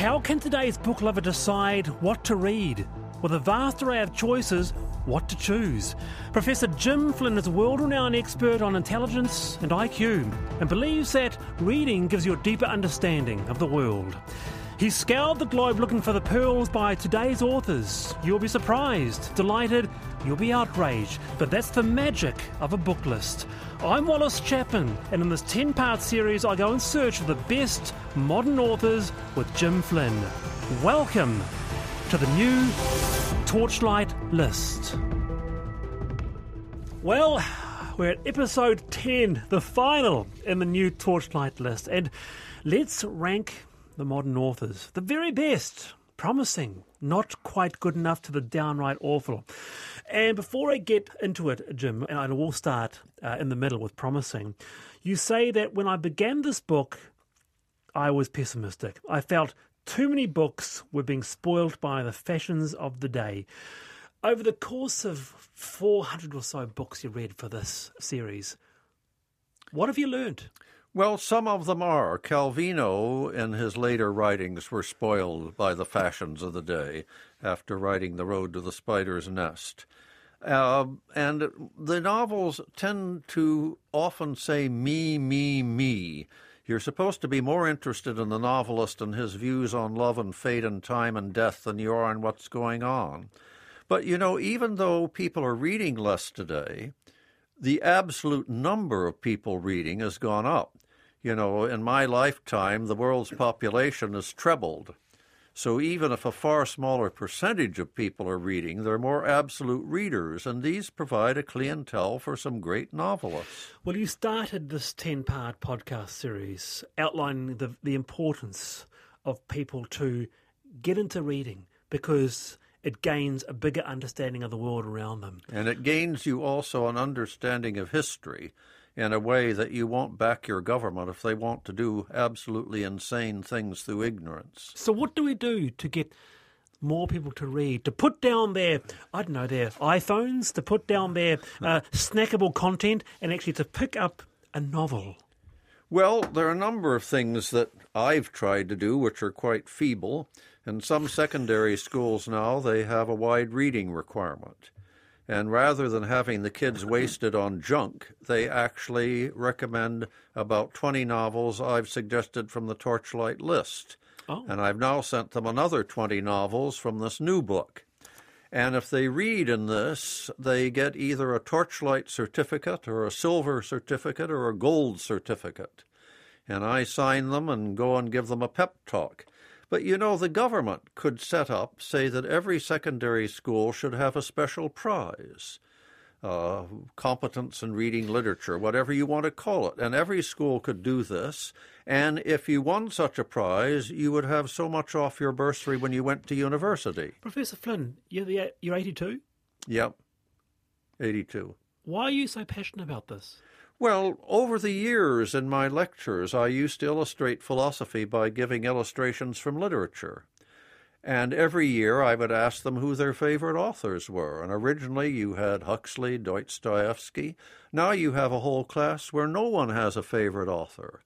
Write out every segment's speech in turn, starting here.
How can today's book lover decide what to read? With a vast array of choices, what to choose? Professor Jim Flynn is a world renowned expert on intelligence and IQ and believes that reading gives you a deeper understanding of the world. He's scoured the globe looking for the pearls by today's authors. You'll be surprised, delighted, you'll be outraged, but that's the magic of a book list. I'm Wallace Chapman, and in this 10 part series, I go in search for the best modern authors with Jim Flynn. Welcome to the new Torchlight List. Well, we're at episode 10, the final in the new Torchlight List, and let's rank the modern authors. The very best, promising, not quite good enough to the downright awful. And before I get into it, Jim, and I will start uh, in the middle with promising, you say that when I began this book, I was pessimistic. I felt too many books were being spoiled by the fashions of the day. Over the course of 400 or so books you read for this series, what have you learned? Well, some of them are. Calvino, in his later writings, were spoiled by the fashions of the day after writing The Road to the Spider's Nest. Uh, and the novels tend to often say me, me, me. You're supposed to be more interested in the novelist and his views on love and fate and time and death than you are in what's going on. But you know, even though people are reading less today, the absolute number of people reading has gone up. You know, in my lifetime, the world's population has trebled. So even if a far smaller percentage of people are reading, they're more absolute readers, and these provide a clientele for some great novelists. Well, you started this 10 part podcast series outlining the, the importance of people to get into reading because it gains a bigger understanding of the world around them. And it gains you also an understanding of history in a way that you won't back your government if they want to do absolutely insane things through ignorance. So, what do we do to get more people to read, to put down their, I don't know, their iPhones, to put down their uh, snackable content, and actually to pick up a novel? Well, there are a number of things that I've tried to do which are quite feeble. In some secondary schools now, they have a wide reading requirement. And rather than having the kids wasted on junk, they actually recommend about 20 novels I've suggested from the Torchlight list. Oh. And I've now sent them another 20 novels from this new book. And if they read in this, they get either a Torchlight certificate or a silver certificate or a gold certificate. And I sign them and go and give them a pep talk. But you know, the government could set up, say that every secondary school should have a special prize. Uh, competence in reading literature, whatever you want to call it. And every school could do this. And if you won such a prize, you would have so much off your bursary when you went to university. Professor Flynn, you're, the, you're 82? Yep, 82. Why are you so passionate about this? Well, over the years in my lectures, I used to illustrate philosophy by giving illustrations from literature. And every year I would ask them who their favorite authors were. And originally you had Huxley, Dostoevsky. Now you have a whole class where no one has a favorite author.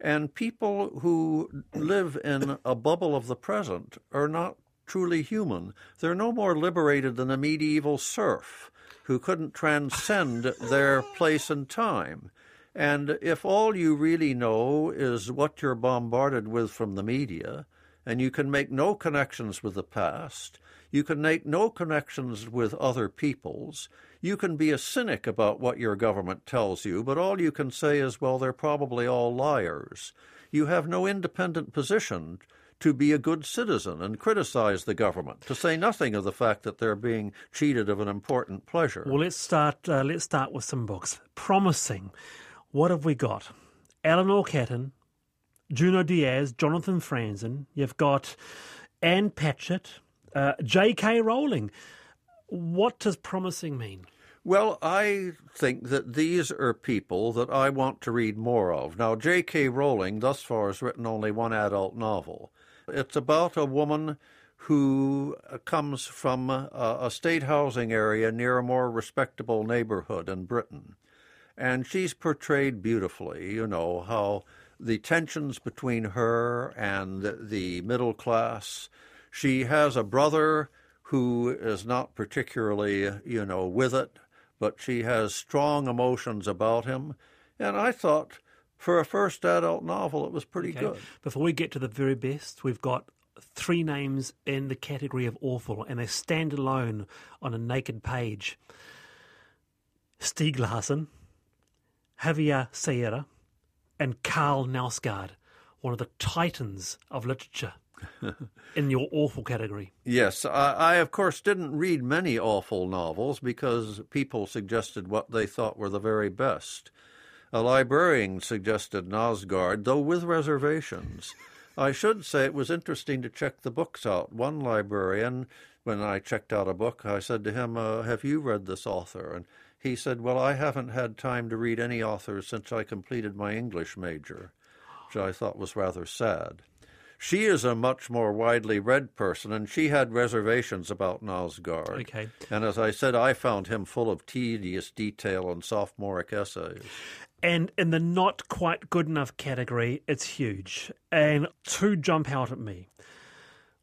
And people who live in a bubble of the present are not truly human. They're no more liberated than a medieval serf who couldn't transcend their place and time. And if all you really know is what you're bombarded with from the media, and you can make no connections with the past, you can make no connections with other peoples, you can be a cynic about what your government tells you, but all you can say is, well, they're probably all liars. You have no independent position to be a good citizen and criticize the government, to say nothing of the fact that they're being cheated of an important pleasure. Well, let's start. Uh, let's start with some books. Promising. What have we got? Eleanor Catton, Junot Diaz, Jonathan Franzen. You've got Ann Patchett, uh, J.K. Rowling. What does promising mean? Well, I think that these are people that I want to read more of. Now, J.K. Rowling thus far has written only one adult novel. It's about a woman who uh, comes from a, a state housing area near a more respectable neighborhood in Britain. And she's portrayed beautifully, you know, how the tensions between her and the middle class. She has a brother who is not particularly, you know, with it but she has strong emotions about him. And I thought for a first adult novel, it was pretty okay. good. Before we get to the very best, we've got three names in the category of awful, and they stand alone on a naked page Stieg Larsson, Javier Sierra, and Karl Knausgaard, one of the titans of literature. in your awful category. Yes, I, I, of course didn't read many awful novels because people suggested what they thought were the very best. A librarian suggested Knausgaard, though with reservations. I should say it was interesting to check the books out. One librarian, when I checked out a book, I said to him, uh, Have you read this author? And he said, Well, I haven't had time to read any authors since I completed my English major, which I thought was rather sad. She is a much more widely read person, and she had reservations about Knausgaard. Okay. And as I said, I found him full of tedious detail and sophomoric essays. And in the not quite good enough category, it's huge. And two jump out at me,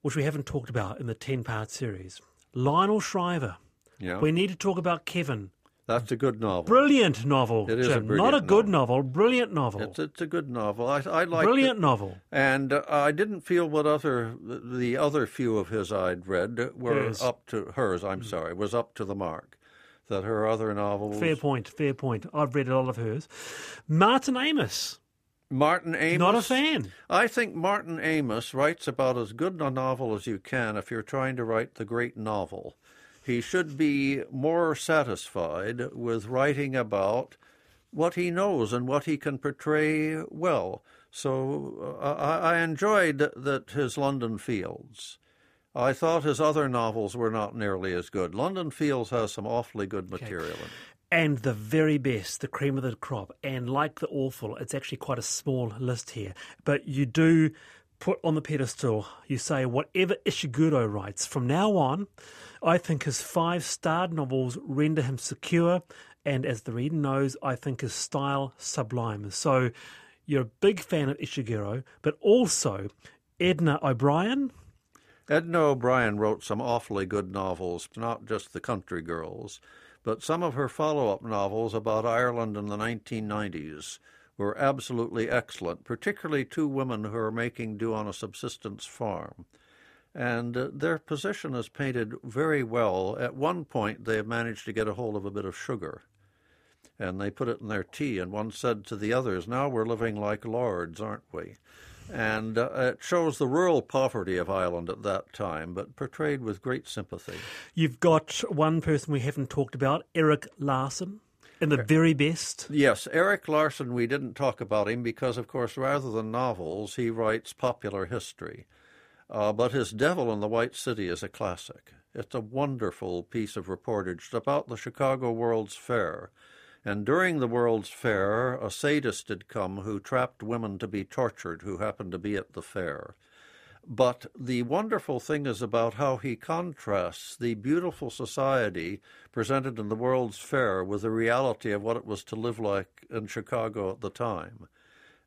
which we haven't talked about in the 10 part series. Lionel Shriver. Yeah. We need to talk about Kevin that's a good novel. Brilliant novel. It is Jim. a Not a good novel. novel. Brilliant novel. It's, it's a good novel. I, I like brilliant it. novel. And uh, I didn't feel what other the other few of his I'd read were hers. up to hers. I'm mm. sorry, was up to the mark. That her other novels. Fair point. Fair point. I've read a lot of hers. Martin Amis. Martin Amis. Not a fan. I think Martin Amis writes about as good a novel as you can if you're trying to write the great novel. He should be more satisfied with writing about what he knows and what he can portray well. So uh, I, I enjoyed that his London Fields. I thought his other novels were not nearly as good. London Fields has some awfully good material okay. in it. And the very best, the cream of the crop. And like the awful, it's actually quite a small list here. But you do put on the pedestal, you say, whatever Ishiguro writes, from now on, I think his five starred novels render him secure, and as the reader knows, I think his style sublime. So you're a big fan of Ishiguro, but also Edna O'Brien. Edna O'Brien wrote some awfully good novels, not just The Country Girls, but some of her follow up novels about Ireland in the 1990s were absolutely excellent, particularly two women who are making do on a subsistence farm and uh, their position is painted very well. At one point, they have managed to get a hold of a bit of sugar, and they put it in their tea. And one said to the others, "Now we're living like lords, aren't we?" And uh, it shows the rural poverty of Ireland at that time, but portrayed with great sympathy. You've got one person we haven't talked about, Erik Larson. In the very best? Yes, Erik Larson, we didn't talk about him because, of course, rather than novels, he writes popular history. Uh, but his Devil in the White City is a classic. It's a wonderful piece of reportage about the Chicago World's Fair. And during the World's Fair, a sadist had come who trapped women to be tortured who happened to be at the fair. But the wonderful thing is about how he contrasts the beautiful society presented in the World's Fair with the reality of what it was to live like in Chicago at the time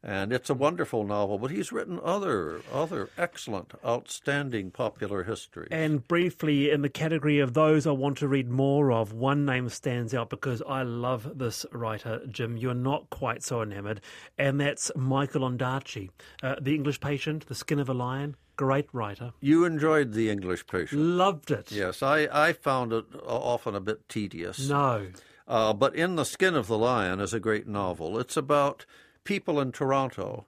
and it's a wonderful novel. But he's written other other excellent, outstanding popular history. And briefly, in the category of those I want to read more of, one name stands out because I love this writer, Jim. You're not quite so enamored, and that's Michael Ondaatje, uh, The English Patient, The Skin of a Lion. Great writer. You enjoyed The English Patient. Loved it. Yes, I, I found it often a bit tedious. No. Uh, but In the Skin of the Lion is a great novel. It's about people in Toronto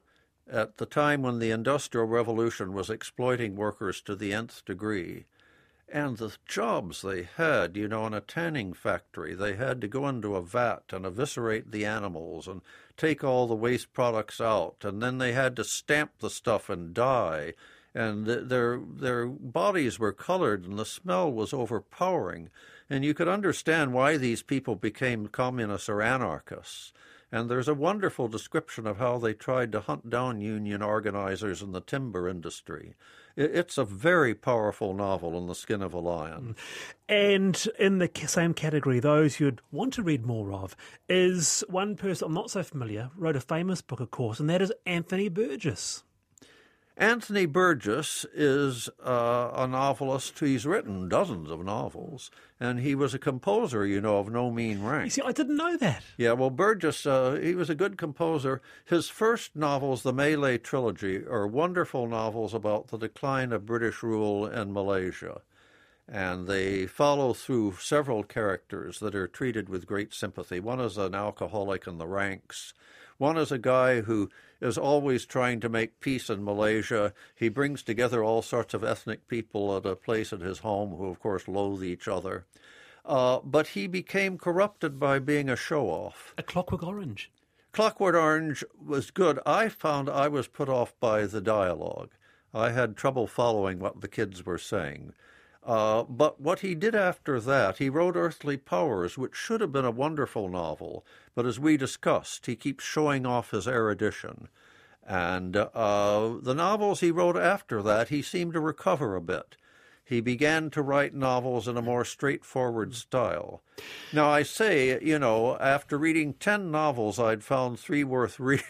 at the time when the Industrial Revolution was exploiting workers to the nth degree. and the jobs they had, you know, in a tanning factory, they had to go into a vat and eviscerate the animals and take all the waste products out, and then they had to stamp the stuff and dye, and their their bodies were colored, and the smell was overpowering, and you could understand why these people became communists or anarchists. And there's a wonderful description of how they tried to hunt down union organizers in the timber industry. It's a very powerful novel in the skin of a lion. Mm. And in the same category, those you'd want to read more of is one person I'm not so familiar, wrote a famous book, of course, and that is Anthony Burgess. Anthony Burgess is uh, a novelist. He's written dozens of novels, and he was a composer, you know, of no mean rank. You see, I didn't know that. Yeah, well, Burgess, uh, he was a good composer. His first novels, the Malay trilogy, are wonderful novels about the decline of British rule in Malaysia. And they follow through several characters that are treated with great sympathy. One is an alcoholic in the ranks. One is a guy who is always trying to make peace in Malaysia. He brings together all sorts of ethnic people at a place at his home who, of course, loathe each other. Uh, but he became corrupted by being a show off. A Clockwork Orange. Clockwork Orange was good. I found I was put off by the dialogue. I had trouble following what the kids were saying. Uh, but what he did after that, he wrote Earthly Powers, which should have been a wonderful novel, but as we discussed, he keeps showing off his erudition. And uh, the novels he wrote after that, he seemed to recover a bit. He began to write novels in a more straightforward style. Now, I say, you know, after reading 10 novels, I'd found three worth reading.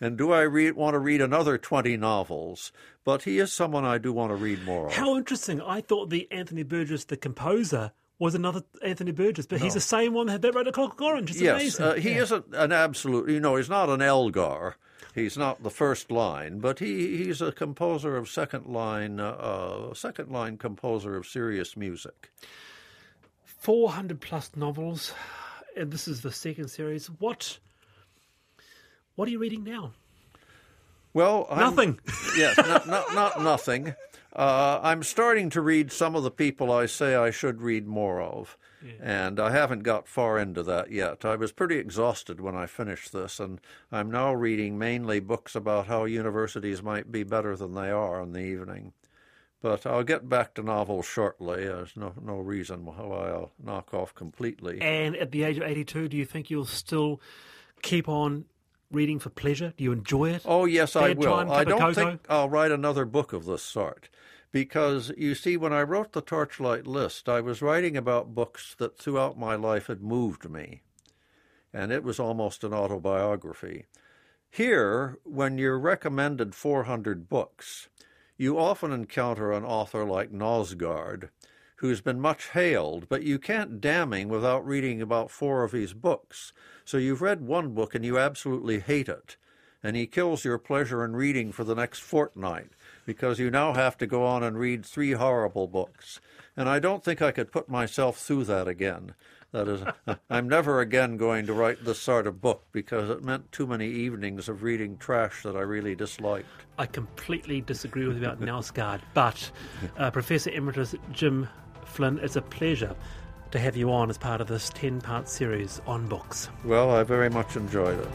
And do I read, want to read another 20 novels? But he is someone I do want to read more of. How interesting. I thought the Anthony Burgess, the composer, was another Anthony Burgess, but no. he's the same one that wrote A Clockwork Orange. It's yes, uh, he yeah. isn't an absolute, you know, he's not an Elgar. He's not the first line, but he, he's a composer of second line, uh, uh second line composer of serious music. 400 plus novels, and this is the second series. What what are you reading now? Well, I'm, nothing. yes, not, not, not nothing. Uh, I'm starting to read some of the people I say I should read more of, yeah. and I haven't got far into that yet. I was pretty exhausted when I finished this, and I'm now reading mainly books about how universities might be better than they are in the evening. But I'll get back to novels shortly. There's no no reason why I'll knock off completely. And at the age of 82, do you think you'll still keep on reading for pleasure? Do you enjoy it? Oh, yes, I will. Time, I don't think I'll write another book of this sort. Because you see, when I wrote the Torchlight List, I was writing about books that throughout my life had moved me. And it was almost an autobiography. Here, when you're recommended 400 books, you often encounter an author like Knausgaard, who's been much hailed, but you can't damn him without reading about four of his books. So you've read one book and you absolutely hate it, and he kills your pleasure in reading for the next fortnight because you now have to go on and read three horrible books. And I don't think I could put myself through that again. That is, I'm never again going to write this sort of book because it meant too many evenings of reading trash that I really disliked. I completely disagree with you about Knausgaard, but uh, Professor Emeritus Jim Flynn, it's a pleasure to have you on as part of this 10 part series on books. Well, I very much enjoyed it.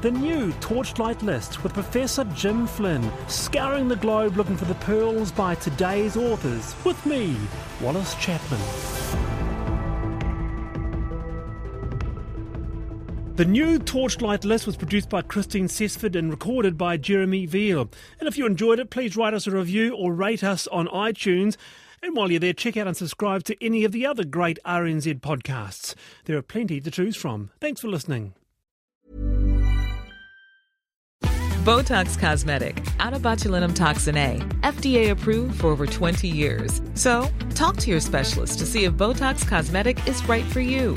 The new Torchlight List with Professor Jim Flynn, scouring the globe looking for the pearls by today's authors. With me, Wallace Chapman. The new Torchlight List was produced by Christine Cesford and recorded by Jeremy Veal. And if you enjoyed it, please write us a review or rate us on iTunes. And while you're there, check out and subscribe to any of the other great RNZ podcasts. There are plenty to choose from. Thanks for listening. Botox Cosmetic, out of botulinum toxin A, FDA approved for over 20 years. So, talk to your specialist to see if Botox Cosmetic is right for you.